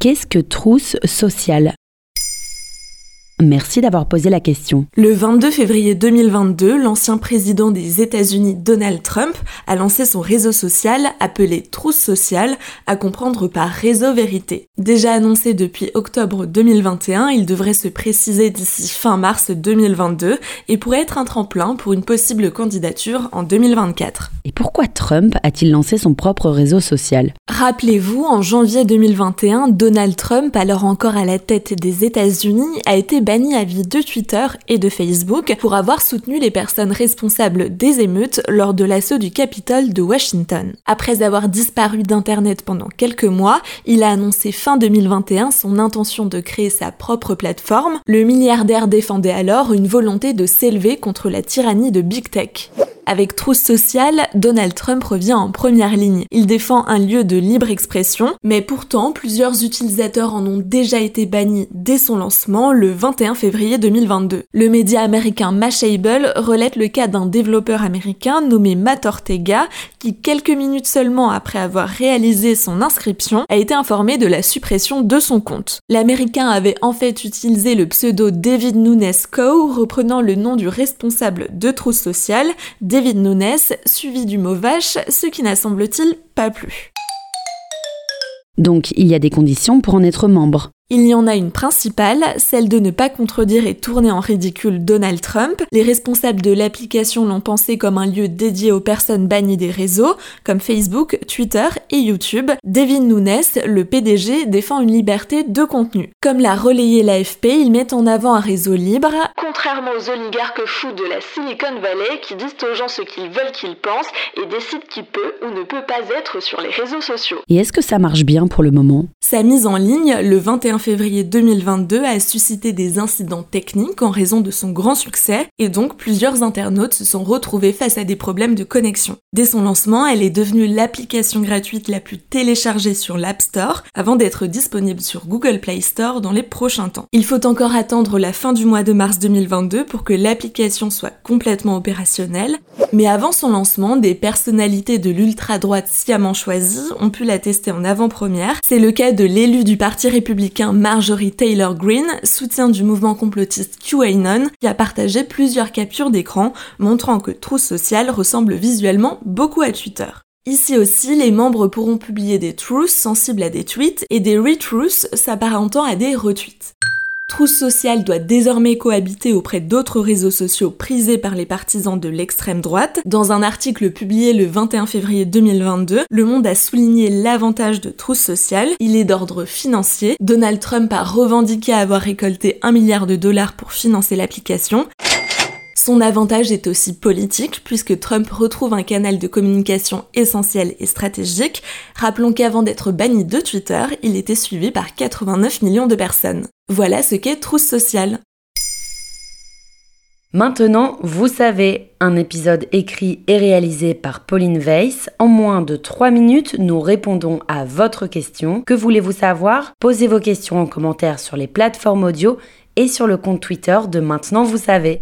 Qu'est-ce que trousse sociale Merci d'avoir posé la question. Le 22 février 2022, l'ancien président des États-Unis Donald Trump a lancé son réseau social appelé Trousse sociale, à comprendre par Réseau Vérité. Déjà annoncé depuis octobre 2021, il devrait se préciser d'ici fin mars 2022 et pourrait être un tremplin pour une possible candidature en 2024. Et pourquoi Trump a-t-il lancé son propre réseau social? Rappelez-vous, en janvier 2021, Donald Trump, alors encore à la tête des États-Unis, a été banni de Twitter et de Facebook pour avoir soutenu les personnes responsables des émeutes lors de l'assaut du Capitole de Washington. Après avoir disparu d'Internet pendant quelques mois, il a annoncé fin 2021 son intention de créer sa propre plateforme. Le milliardaire défendait alors une volonté de s'élever contre la tyrannie de Big Tech. Avec Trousse Sociale, Donald Trump revient en première ligne. Il défend un lieu de libre expression, mais pourtant, plusieurs utilisateurs en ont déjà été bannis dès son lancement le 21 février 2022. Le média américain Mashable relate le cas d'un développeur américain nommé Matt Ortega qui, quelques minutes seulement après avoir réalisé son inscription, a été informé de la suppression de son compte. L'américain avait en fait utilisé le pseudo David Nunes Co, reprenant le nom du responsable de Trousse Sociale, David Nunes, suivi du mot vache, ce qui n'a semble-t-il pas plu. Donc il y a des conditions pour en être membre. Il y en a une principale, celle de ne pas contredire et tourner en ridicule Donald Trump. Les responsables de l'application l'ont pensé comme un lieu dédié aux personnes bannies des réseaux, comme Facebook, Twitter et YouTube. David Nunes, le PDG, défend une liberté de contenu. Comme l'a relayé l'AFP, il met en avant un réseau libre, contrairement aux oligarques fous de la Silicon Valley qui disent aux gens ce qu'ils veulent qu'ils pensent et décident qui peut ou ne peut pas être sur les réseaux sociaux. Et est-ce que ça marche bien pour le moment? Sa mise en ligne, le 21 février 2022 a suscité des incidents techniques en raison de son grand succès et donc plusieurs internautes se sont retrouvés face à des problèmes de connexion. Dès son lancement, elle est devenue l'application gratuite la plus téléchargée sur l'App Store avant d'être disponible sur Google Play Store dans les prochains temps. Il faut encore attendre la fin du mois de mars 2022 pour que l'application soit complètement opérationnelle, mais avant son lancement, des personnalités de l'ultra-droite sciemment choisies ont pu la tester en avant-première. C'est le cas de l'élu du Parti républicain Marjorie Taylor Greene, soutien du mouvement complotiste QAnon, qui a partagé plusieurs captures d'écran montrant que Trousse Sociale ressemble visuellement beaucoup à Twitter. Ici aussi, les membres pourront publier des truths sensibles à des tweets et des retruths s'apparentant à des retweets. Trousse sociale doit désormais cohabiter auprès d'autres réseaux sociaux prisés par les partisans de l'extrême droite. Dans un article publié le 21 février 2022, Le Monde a souligné l'avantage de Trousse sociale. Il est d'ordre financier. Donald Trump a revendiqué avoir récolté un milliard de dollars pour financer l'application. Son avantage est aussi politique, puisque Trump retrouve un canal de communication essentiel et stratégique. Rappelons qu'avant d'être banni de Twitter, il était suivi par 89 millions de personnes. Voilà ce qu'est Trousse Sociale. Maintenant, vous savez, un épisode écrit et réalisé par Pauline Weiss. En moins de 3 minutes, nous répondons à votre question. Que voulez-vous savoir? Posez vos questions en commentaire sur les plateformes audio et sur le compte Twitter de Maintenant, vous savez.